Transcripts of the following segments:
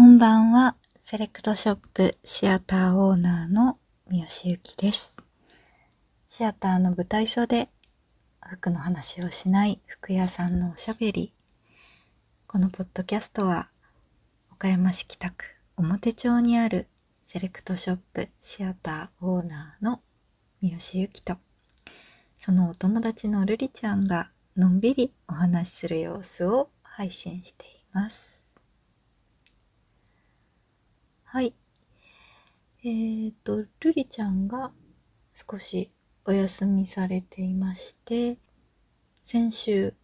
こんばんは。セレクトショップシアターオーナーの三好ゆきです。シアターの舞台袖、服の話をしない服屋さんのおしゃべり。このポッドキャストは、岡山市北区表町にあるセレクトショップシアターオーナーの三好ゆきと、そのお友達のルリちゃんがのんびりお話しする様子を配信しています。はい。えーと、ルリちゃんが少しお休みされていまして、先週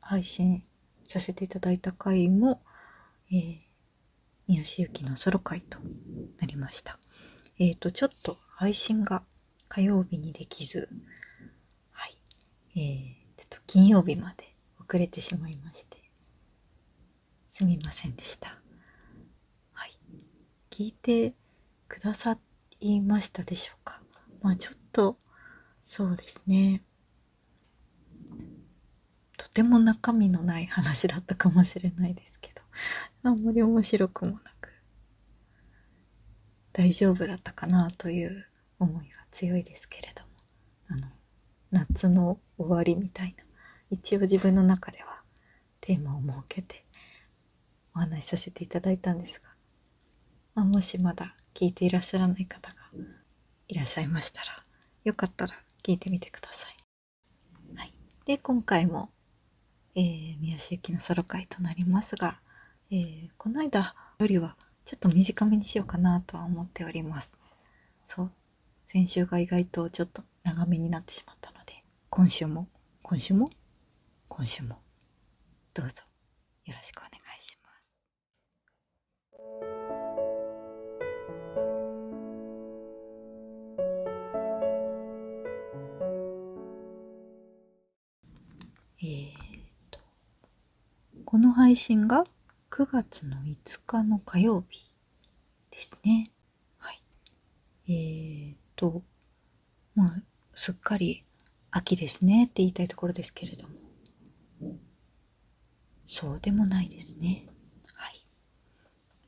配信させていただいた回も、えー、三好ゆきのソロ回となりました。えーと、ちょっと配信が火曜日にできず、はい。えー、ちょっと金曜日まで遅れてしまいまして、すみませんでした。聞いてくださいましたでしょうか？まあちょっと、そうですね。とても中身のない話だったかもしれないですけど、あんまり面白くもなく、大丈夫だったかなという思いが強いですけれども、あの、夏の終わりみたいな、一応自分の中ではテーマを設けてお話しさせていただいたんですが、まあ、もしまだ聞いていらっしゃらない方がいらっしゃいましたら、よかったら聞いてみてください。はい。で、今回も、えー、三好ゆきのソロ会となりますが、えー、この間よりはちょっと短めにしようかなとは思っております。そう。先週が意外とちょっと長めになってしまったので、今週も、今週も、今週も、どうぞよろしくお願いします。この配信が9月の5日の火曜日ですね。はい。えーと、まあ、すっかり秋ですねって言いたいところですけれども、そうでもないですね。はい。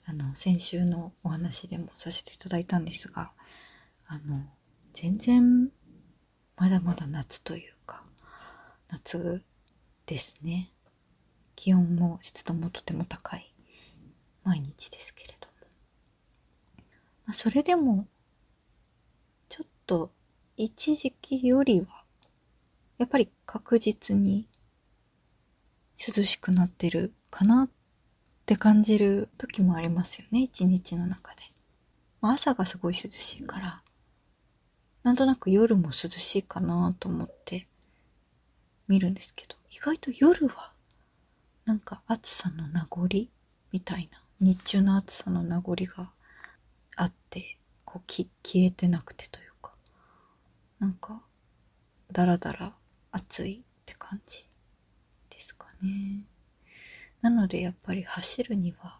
あの、先週のお話でもさせていただいたんですが、あの、全然まだまだ夏というか、夏ですね。気温も湿度もとても高い毎日ですけれども。まあ、それでも、ちょっと一時期よりは、やっぱり確実に涼しくなってるかなって感じる時もありますよね、一日の中で。まあ、朝がすごい涼しいから、なんとなく夜も涼しいかなと思って見るんですけど、意外と夜はなんか暑さの名残みたいな日中の暑さの名残があってこう消えてなくてというかなんかだらだら暑いって感じですかね。なのでやっぱり走るには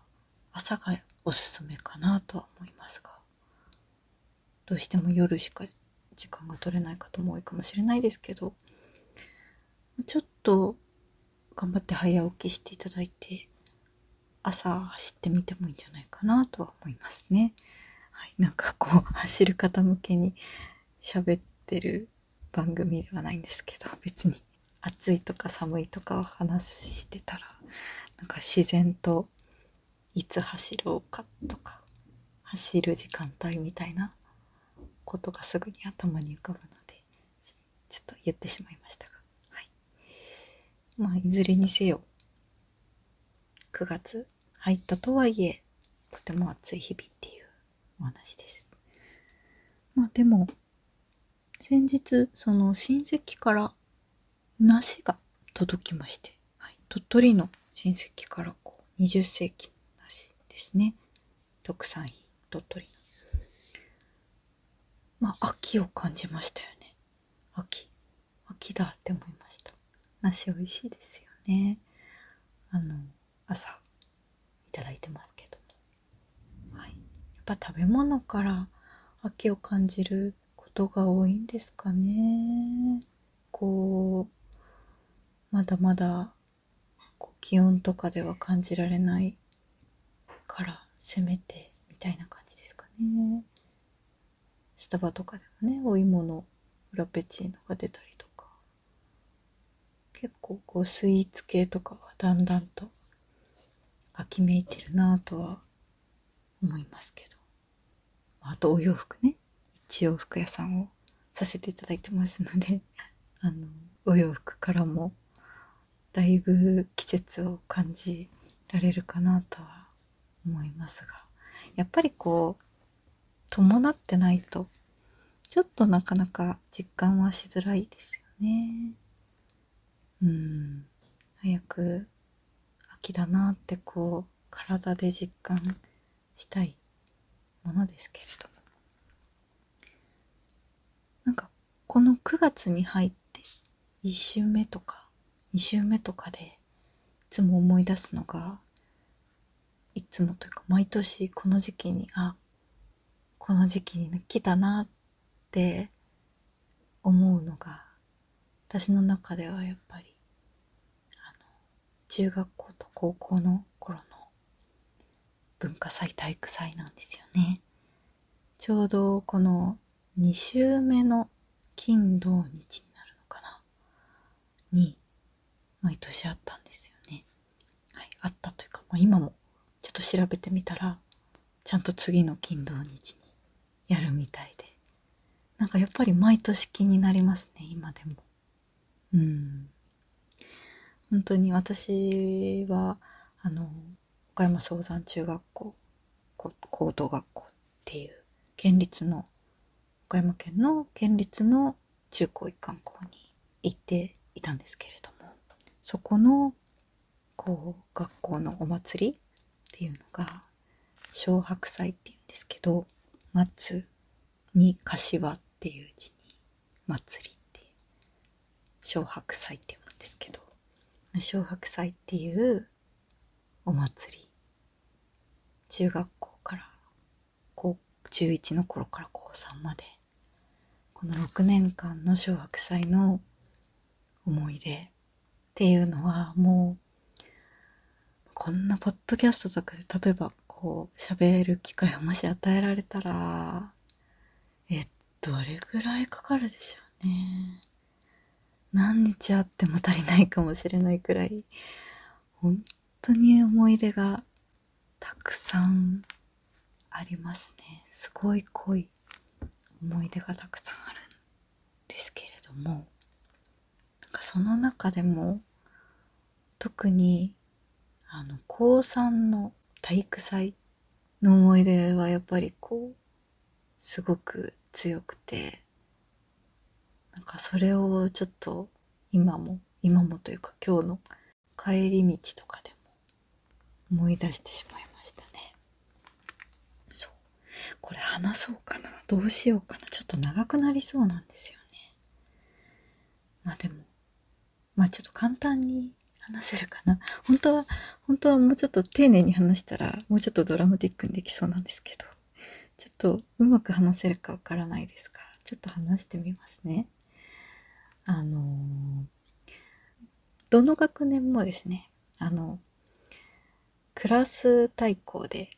朝がおすすめかなとは思いますがどうしても夜しか時間が取れない方も多いかもしれないですけどちょっと頑張って早起きしていただいて朝走ってみてもいいんじゃないかなとは思いますね。はい、なんかこう 走る方向けに喋ってる番組ではないんですけど別に暑いとか寒いとかを話してたらなんか自然といつ走ろうかとか走る時間帯みたいなことがすぐに頭に浮かぶのでちょっと言ってしまいました。まあ、いずれにせよ、9月入ったとはいえ、とても暑い日々っていうお話です。まあでも、先日、その親戚から梨が届きまして、はい、鳥取の親戚からこう、20世紀梨ですね。特産品、鳥取の。まあ、秋を感じましたよね。秋。秋だって思いました。梨美味しいですよね。あの、朝いただいてますけども。はい。やっぱ食べ物から秋を感じることが多いんですかね。こう、まだまだ気温とかでは感じられないから攻めてみたいな感じですかね。スタバとかでもね、お芋のフラペチーノが出たりとか。結構こうスイーツ系とかはだんだんと秋めいてるなぁとは思いますけど。あとお洋服ね。一洋服屋さんをさせていただいてますので、あの、お洋服からもだいぶ季節を感じられるかなとは思いますが、やっぱりこう、伴ってないと、ちょっとなかなか実感はしづらいですよね。うん。早く秋だなってこう、体で実感したいものですけれども。なんか、この9月に入って1週目とか2週目とかでいつも思い出すのが、いつもというか毎年この時期に、あ、この時期に来たなって思うのが、私の中ではやっぱり、中学校と高校の頃の文化祭体育祭なんですよね。ちょうどこの2週目の金土日になるのかな？に毎年あったんですよね。はい、あったというか、まあ、今もちょっと調べてみたらちゃんと次の金土日にやるみたいでなんかやっぱり毎年気になりますね今でもうん本当に私はあの岡山総山中学校高等学校っていう県立の岡山県の県立の中高一貫校に行っていたんですけれどもそこのこう学校のお祭りっていうのが小白菜っていうんですけど松に柏っていう字に祭りっていう小白菜って読むんですけど小白菜っていうお祭り。中学校から高中1の頃から高3まで。この6年間の小白菜の思い出っていうのはもうこんなポッドキャストとかで例えばこう喋る機会をもし与えられたらえどれぐらいかかるでしょうね。何日あっても足りないかもしれないくらい本当に思い出がたくさんありますね。すごい濃い思い出がたくさんあるんですけれどもなんかその中でも特にあの高3の体育祭の思い出はやっぱりこうすごく強くてなんかそれをちょっと今も今もというか今日の帰り道とかでも思い出してしまいましたね。そう。これ話そうかな。どうしようかな。ちょっと長くなりそうなんですよね。まあでもまあちょっと簡単に話せるかな。本当は本当はもうちょっと丁寧に話したらもうちょっとドラマティックにできそうなんですけど。ちょっとうまく話せるかわからないですがちょっと話してみますね。あのどの学年もですねあのクラス対抗で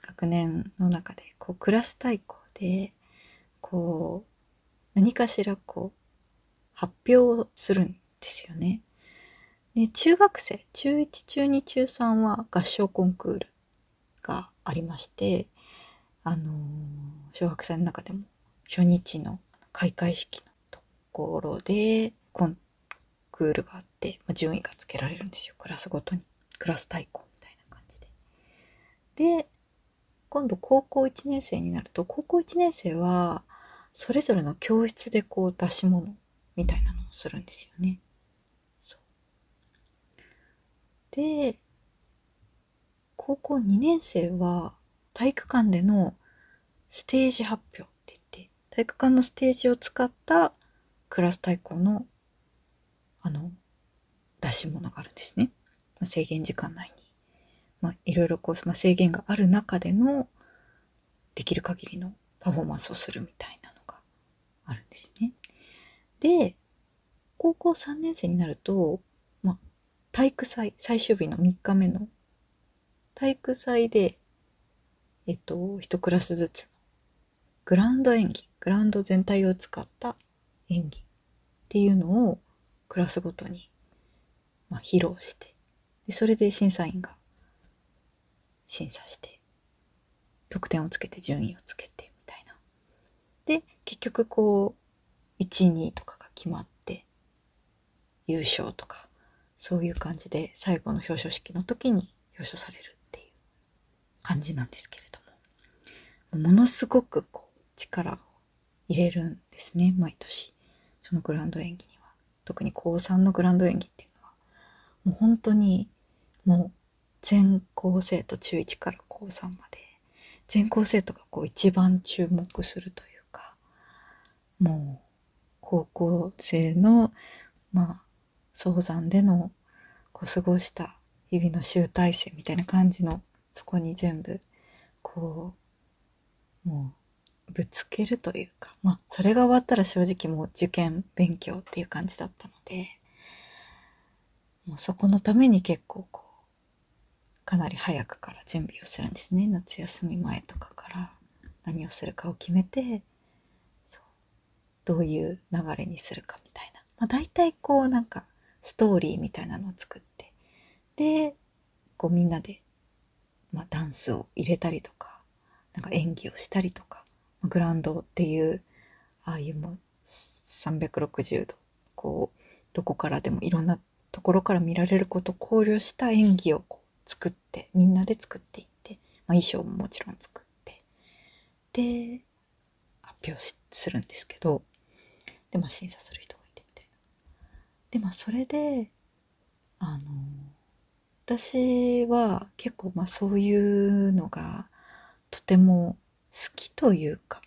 学年の中でこうクラス対抗でこう何かしらこう発表するんですよね。で中学生中1中2中3は合唱コンクールがありましてあの小学生の中でも初日の開会式のころでコンクールがあって、まあ、順位がつけられるんですよクラスごとにクラス対抗みたいな感じで。で今度高校1年生になると高校1年生はそれぞれの教室でこう出し物みたいなのをするんですよね。で高校2年生は体育館でのステージ発表って言って体育館のステージを使ったクラス対抗のあの出し物があるんですね。まあ、制限時間内に。まあ、いろいろこう、まあ、制限がある中でのできる限りのパフォーマンスをするみたいなのがあるんですね。で、高校3年生になると、まあ、体育祭、最終日の3日目の体育祭でえっと、一クラスずつグラウンド演技、グラウンド全体を使った演技っていうのをクラスごとに、まあ、披露して、でそれで審査員が審査して、得点をつけて順位をつけてみたいな。で、結局こう、1位、2とかが決まって、優勝とか、そういう感じで最後の表彰式の時に表彰されるっていう感じなんですけれども、ものすごくこう、力を入れるんですね、毎年。そのグランド演技には。特に高3のグランド演技っていうのは、もう本当に、もう全校生徒中1から高3まで、全校生徒がこう一番注目するというか、もう高校生の、まあ、早産でのこう過ごした日々の集大成みたいな感じの、そこに全部、こう、もうぶつけるというか、まあ、それが終わったら正直もう受験勉強っていう感じだったので、もうそこのために結構こう、かなり早くから準備をするんですね。夏休み前とかから何をするかを決めて、そうどういう流れにするかみたいな。まあ、大体こうなんかストーリーみたいなのを作って、で、こうみんなで、まあ、ダンスを入れたりとか、なんか演技をしたりとか、グランドっていうああいうもう360度こうどこからでもいろんなところから見られることを考慮した演技をこう作ってみんなで作っていって、まあ、衣装ももちろん作ってで発表するんですけどでまあ審査する人がいてみたいな。でまあそれであの私は結構まあそういうのがとても好きというか、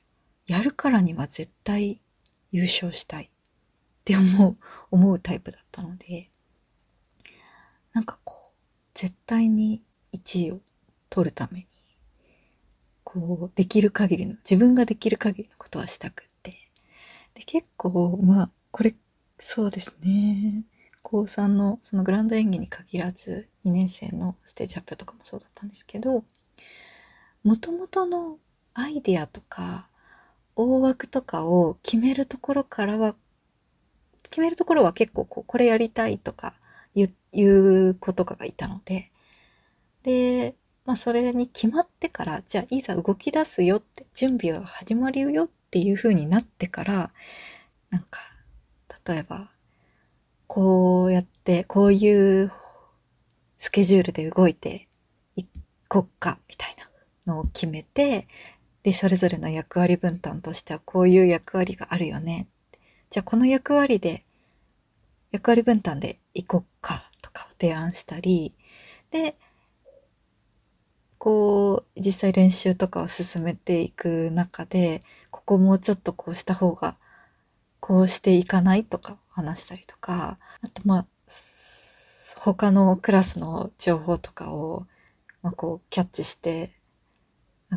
やるからには絶対優勝したいって思う、思うタイプだったので、なんかこう、絶対に1位を取るために、こう、できる限りの、自分ができる限りのことはしたくって。で、結構、まあ、これ、そうですね。高3のそのグランド演技に限らず、2年生のステージ発表とかもそうだったんですけど、もともとのアイディアとか大枠とかを決めるところからは決めるところは結構こうこれやりたいとかいういう子とかがいたので。でまあそれに決まってからじゃあいざ動き出すよって準備は始まるよっていう風になってからなんか例えばこうやってこういうスケジュールで動いていこっかみたいなのを決めてで、それぞれの役割分担としてはこういう役割があるよね。じゃあこの役割で、役割分担でいこうかとかを提案したり、で、こう、実際練習とかを進めていく中で、ここもうちょっとこうした方が、こうしていかないとか話したりとか、あとまあ、他のクラスの情報とかを、まあ、こうキャッチして、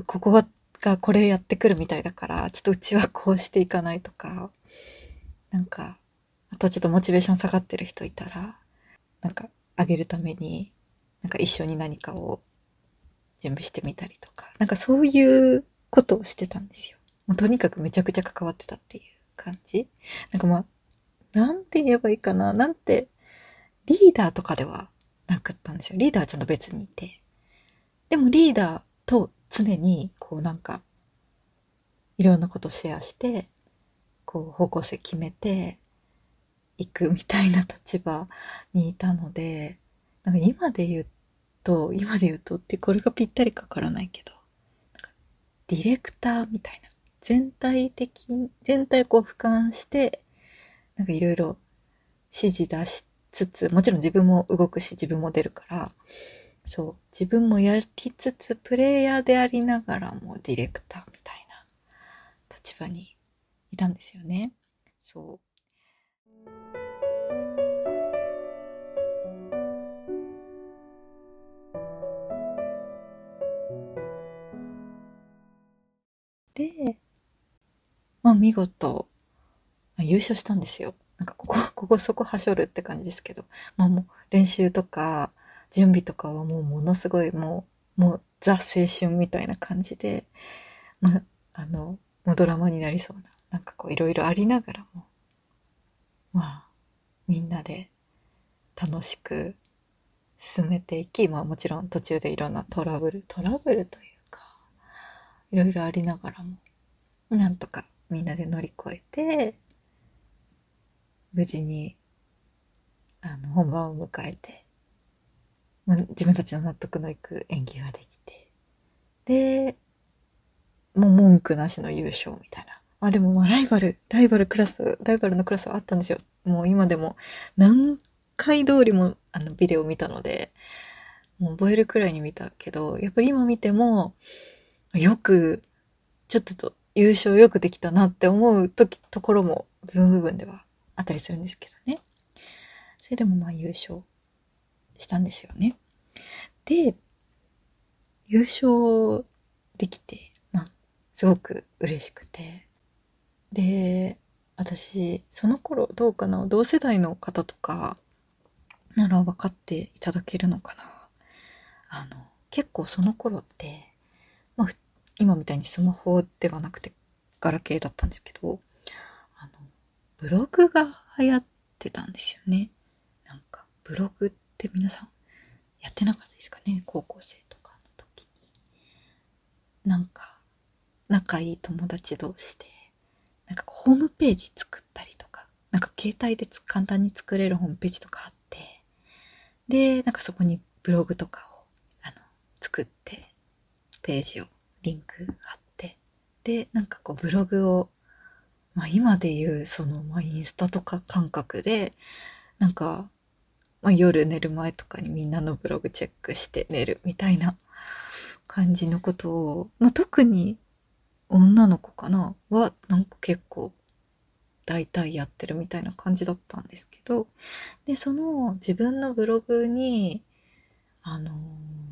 ここはがこれやってくるみたいだから、ちょっとうちはこうしていかないとか、なんか、あとちょっとモチベーション下がってる人いたら、なんか上げるために、なんか一緒に何かを準備してみたりとか、なんかそういうことをしてたんですよ。もうとにかくめちゃくちゃ関わってたっていう感じ。なんかまあ、なんて言えばいいかな。なんて、リーダーとかではなかったんですよ。リーダーはちゃんと別にいて。でもリーダーと常にこうなんかいろんなことシェアしてこう方向性決めていくみたいな立場にいたのでなんか今で言うと今で言うとってこれがぴったりかからないけどディレクターみたいな全体的全体こう俯瞰してなんかいろいろ指示出しつつもちろん自分も動くし自分も出るからそう。自分もやりつつ、プレイヤーでありながらもディレクターみたいな立場にいたんですよね。そう。で、まあ見事、まあ優勝したんですよ。なんかここ、ここそこはしょるって感じですけど、まあもう練習とか、準備とかはもうものすごいもう、もうザ青春みたいな感じで、ま、あの、もうドラマになりそうな、なんかこういろいろありながらも、まあ、みんなで楽しく進めていき、まあもちろん途中でいろんなトラブル、トラブルというか、いろいろありながらも、なんとかみんなで乗り越えて、無事に、あの、本番を迎えて、自分たちの納得のいく演技ができて、で、もう文句なしの優勝みたいな。あでもまあライバル、ライバルクラス、ライバルのクラスはあったんですよ。もう今でも何回通りもあのビデオ見たので、もう覚えるくらいに見たけど、やっぱり今見ても、よく、ちょっと優勝よくできたなって思う時、ところも部分部分ではあったりするんですけどね。それでもまあ優勝したんですよね。で、優勝できて、まあ、すごく嬉しくて。で、私、その頃どうかな同世代の方とかなら分かっていただけるのかなあの、結構その頃って、まあ、今みたいにスマホではなくてガラケーだったんですけど、あの、ブログが流行ってたんですよね。なんか、ブログって皆さんやってなかったですかね？高校生とかの時に。なんか、仲いい友達同士で、なんかホームページ作ったりとか、なんか携帯で簡単に作れるホームページとかあって、で、なんかそこにブログとかを、あの、作って、ページをリンク貼って、で、なんかこうブログを、まあ今で言う、その、まあインスタとか感覚で、なんか、まあ、夜寝る前とかにみんなのブログチェックして寝るみたいな感じのことを、まあ、特に女の子かなはなんか結構大体やってるみたいな感じだったんですけどでその自分のブログにあの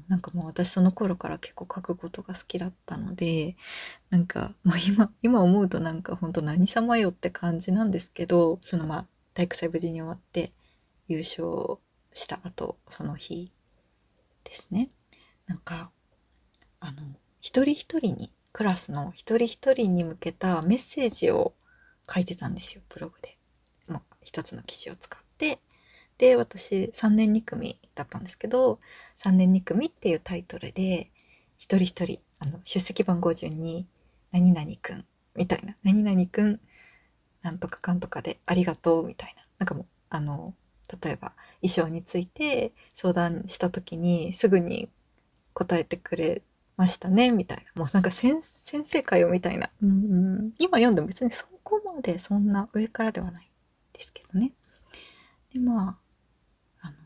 なんかもう私その頃から結構書くことが好きだったのでなんか、まあ、今今思うとなんか本当何様よって感じなんですけどそのまあ体育祭無事に終わって優勝した後その日ですね。なんかあの一人一人にクラスの一人一人に向けたメッセージを書いてたんですよブログで、まあ、一つの記事を使って。で私3年2組だったんですけど3年2組っていうタイトルで一人一人あの出席番号順に「何々くん」みたいな「何々くんなんとかかんとかでありがとう」みたいな。なんかもうあの例えば衣装について相談した時にすぐに答えてくれましたねみたいな。もうなんか先生かよみたいな。うん今読んでも別にそこまでそんな上からではないですけどね。でまああの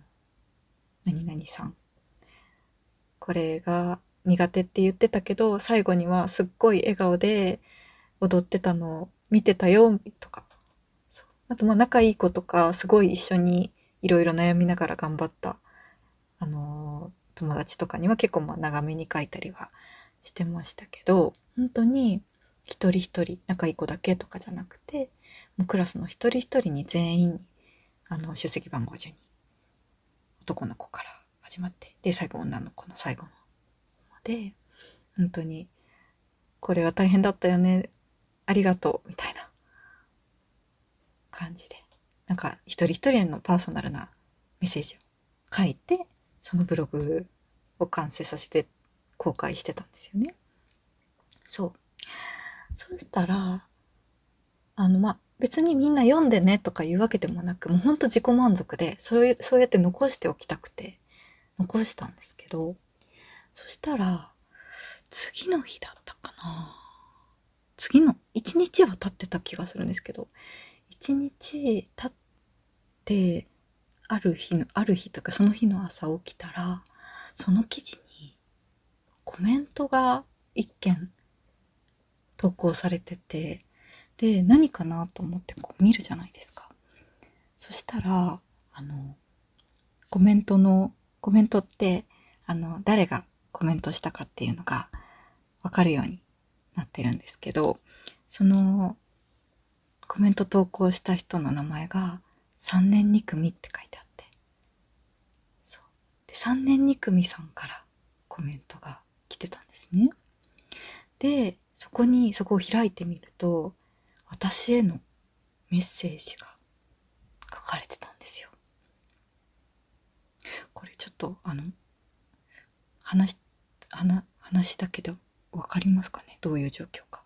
何々さん。これが苦手って言ってたけど最後にはすっごい笑顔で踊ってたのを見てたよとか。あとまあ仲いい子とかすごい一緒にいろいろ悩みながら頑張ったあのー、友達とかには結構まあ長めに書いたりはしてましたけど本当に一人一人仲いい子だけとかじゃなくてもうクラスの一人一人に全員にあの出席番号順に男の子から始まってで最後女の子の最後のまで本当にこれは大変だったよねありがとうみたいな感じでなんか一人一人のパーソナルなメッセージを書いてそのブログを完成させて公開してたんですよね。そう。そしたら、あの、ま、別にみんな読んでねとか言うわけでもなく、もうほんと自己満足で、そういう、そうやって残しておきたくて、残したんですけど、そしたら、次の日だったかな次の、一日は経ってた気がするんですけど、一日経って、ある日の、ある日とかその日の朝起きたら、その記事にコメントが一件投稿されてて、で、何かなと思ってこう見るじゃないですか。そしたら、あの、コメントの、コメントって、あの、誰がコメントしたかっていうのがわかるようになってるんですけど、そのコメント投稿した人の名前が3年2組って書いてあって。そう。で、3年2組さんからコメントが来てたんですねで、そこに、そこを開いてみると、私へのメッセージが書かれてたんですよ。これちょっと、あの、話、話、話だけでわかりますかね？どういう状況か。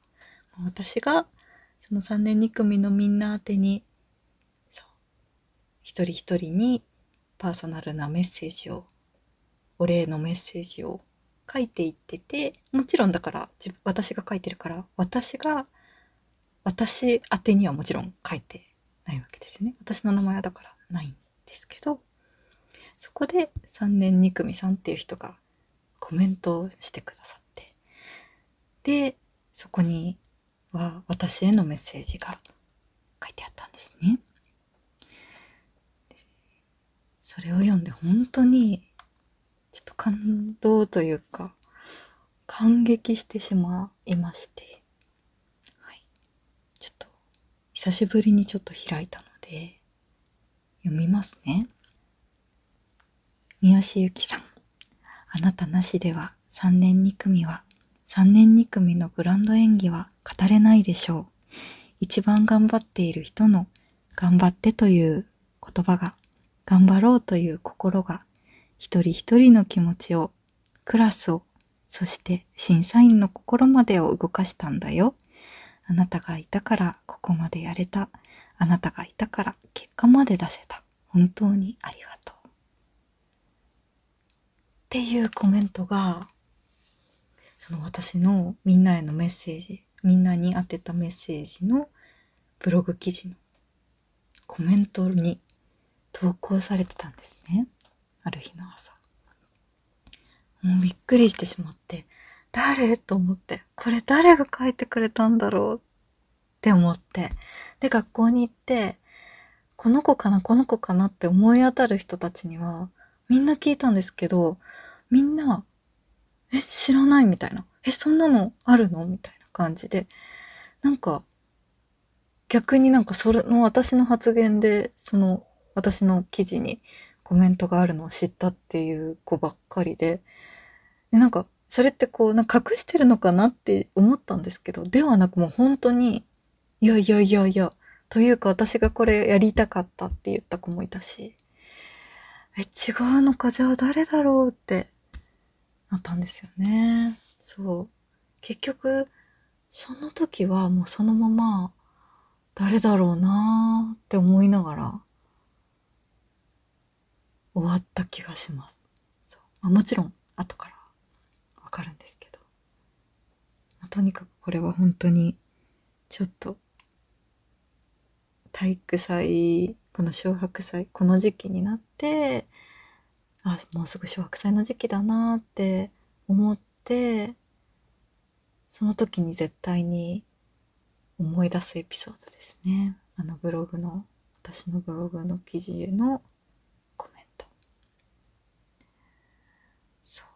私が、その3年2組のみんな宛てに、そう、一人一人にパーソナルなメッセージを、お礼のメッセージを書いていってて、もちろんだから、私が書いてるから、私が、私宛てにはもちろん書いてないわけですよね。私の名前はだからないんですけど、そこで3年2組さんっていう人がコメントをしてくださって、で、そこには私へのメッセージが書いてあったんですね。それを読んで本当にちょっと感動というか感激してしまいまして、はい、ちょっと久しぶりにちょっと開いたので読みますね。三好由紀さん。あなたなしでは3年2組は3年2組のグランド演技は語れないでしょう。一番頑張っている人の頑張ってという言葉が、頑張ろうという心が、一人一人の気持ちを、クラスを、そして審査員の心までを動かしたんだよ。あなたがいたからここまでやれた。あなたがいたから結果まで出せた。本当にありがとう。っていうコメントがその私のみんなへのメッセージ、みんなに当てたメッセージのブログ記事のコメントに投稿されてたんですね。ある日の朝。もうびっくりしてしまって、誰？と思って、これ誰が書いてくれたんだろう？って思って、で、学校に行って、この子かな、この子かな？って思い当たる人たちには、みんな聞いたんですけど、みんなえ、知らないみたいな。え、そんなのあるの？みたいな。感じで。なんか、逆になんかそれの私の発言で、その私の記事にコメントがあるのを知ったっていう子ばっかりで、でなんか、それってこう、なんか隠してるのかなって思ったんですけど、ではなくもう本当に、いやいやいやいや、というか私がこれやりたかったって言った子もいたし、え、違うのか、じゃあ誰だろうってなったんですよね。そう。結局、その時はもうそのまま、誰だろうなーって思いながら、終わった気がします。そう。まあ、もちろん、後からわかるんですけど。まあ、とにかくこれは本当に、ちょっと、体育祭、この小白祭、この時期になって、あもうすぐ小学祭の時期だなって思ってその時に絶対に思い出すエピソードですね。あのブログの私のブログの記事へのコメント。そう、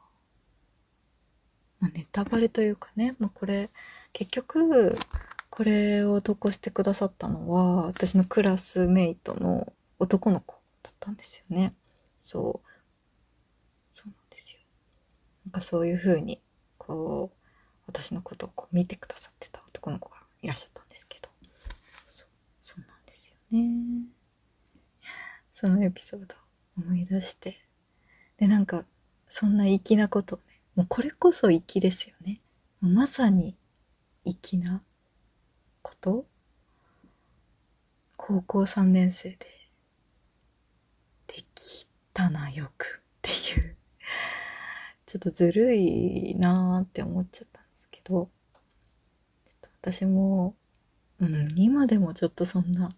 まあ、ネタバレというかね、まあ、これ結局これを投稿してくださったのは私のクラスメイトの男の子だったんですよね。そう。そうなんですよ。なんかそういう風に、こう、私のことをこう見てくださってた男の子がいらっしゃったんですけど、そう、そうなんですよね。そのエピソードを思い出して、で、なんか、そんな粋なことをね、もうこれこそ粋ですよね。まさに粋なこと。高校3年生でできたなよくっていう。ちょっとずるいなーって思っちゃったど、私も、うん、今でもちょっとそんな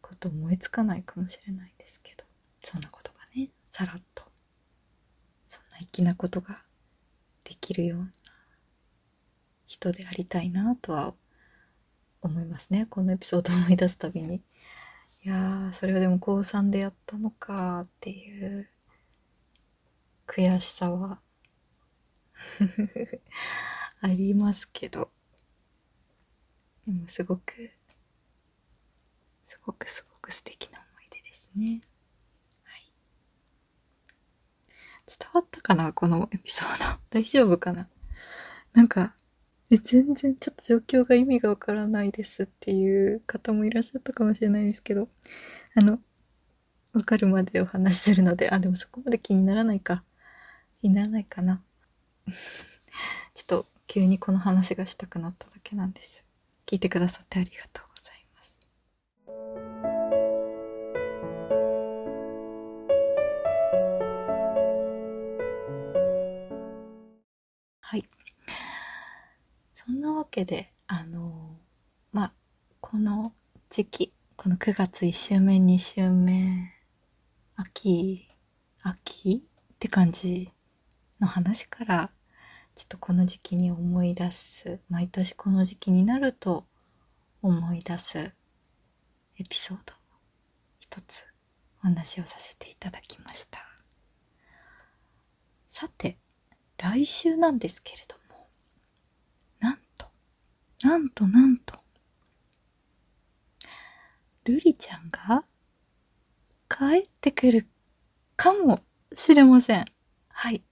こと思いつかないかもしれないですけど、そんなことがね、さらっと、そんな粋なことができるような人でありたいなとは思いますね。このエピソードを思い出すたびに。いやー、それはでも高3でやったのかっていう悔しさはありますけど、でもすごく、すごくすごく素敵な思い出ですね。はい。伝わったかなこのエピソード。大丈夫かな？なんか、全然ちょっと状況が意味がわからないですっていう方もいらっしゃったかもしれないですけど、あの、わかるまでお話しするので、あ、でもそこまで気にならないか。気にならないかな。ちょっと急にこの話がしたくなっただけなんです。聞いてくださってありがとうございます。はい。そんなわけで、あの、まあ、この時期、この9月1週目、2週目、秋、秋って感じの話から、ちょっとこの時期に思い出す、毎年この時期になると思い出すエピソード、一つお話をさせていただきました。さて、来週なんですけれども、なんとなんと、ルリちゃんが帰ってくるかもしれません。はい。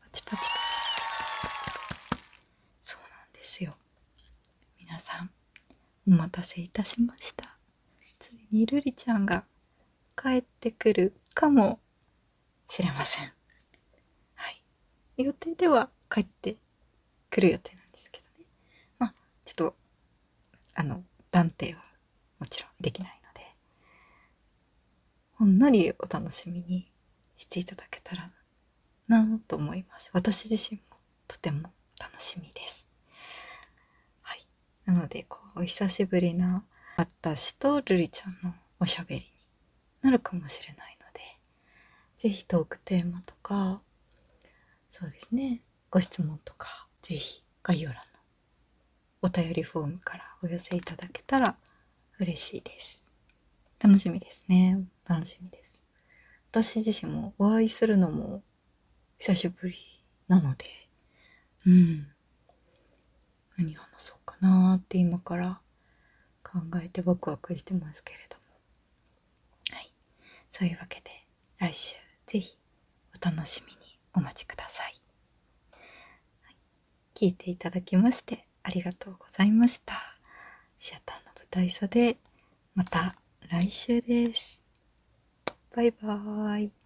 パチパチパチパチパチパチ。そうなんですよ。皆さん、お待たせいたしました。ついにルリちゃんが帰ってくるかもしれません。はい。予定では帰ってくる予定なんですけどねまあ。ちょっと、あの、断定はもちろんできないので、ほんのりお楽しみにしていただけたらなと思います。私自身もとても楽しみです。なので、こう、お久しぶりな私とルリちゃんのおしゃべりになるかもしれないので、ぜひトークテーマとか、そうですね、ご質問とか、ぜひ概要欄のお便りフォームからお寄せいただけたら嬉しいです。楽しみですね。楽しみです。私自身もお会いするのも久しぶりなので、うん。何話そうなって今から考えてワクワクしてますけれども。はい。そういうわけで来週ぜひお楽しみにお待ちください。はい、聞いていただきましてありがとうございました。シアターの舞台袖、また来週です。バイバーイ。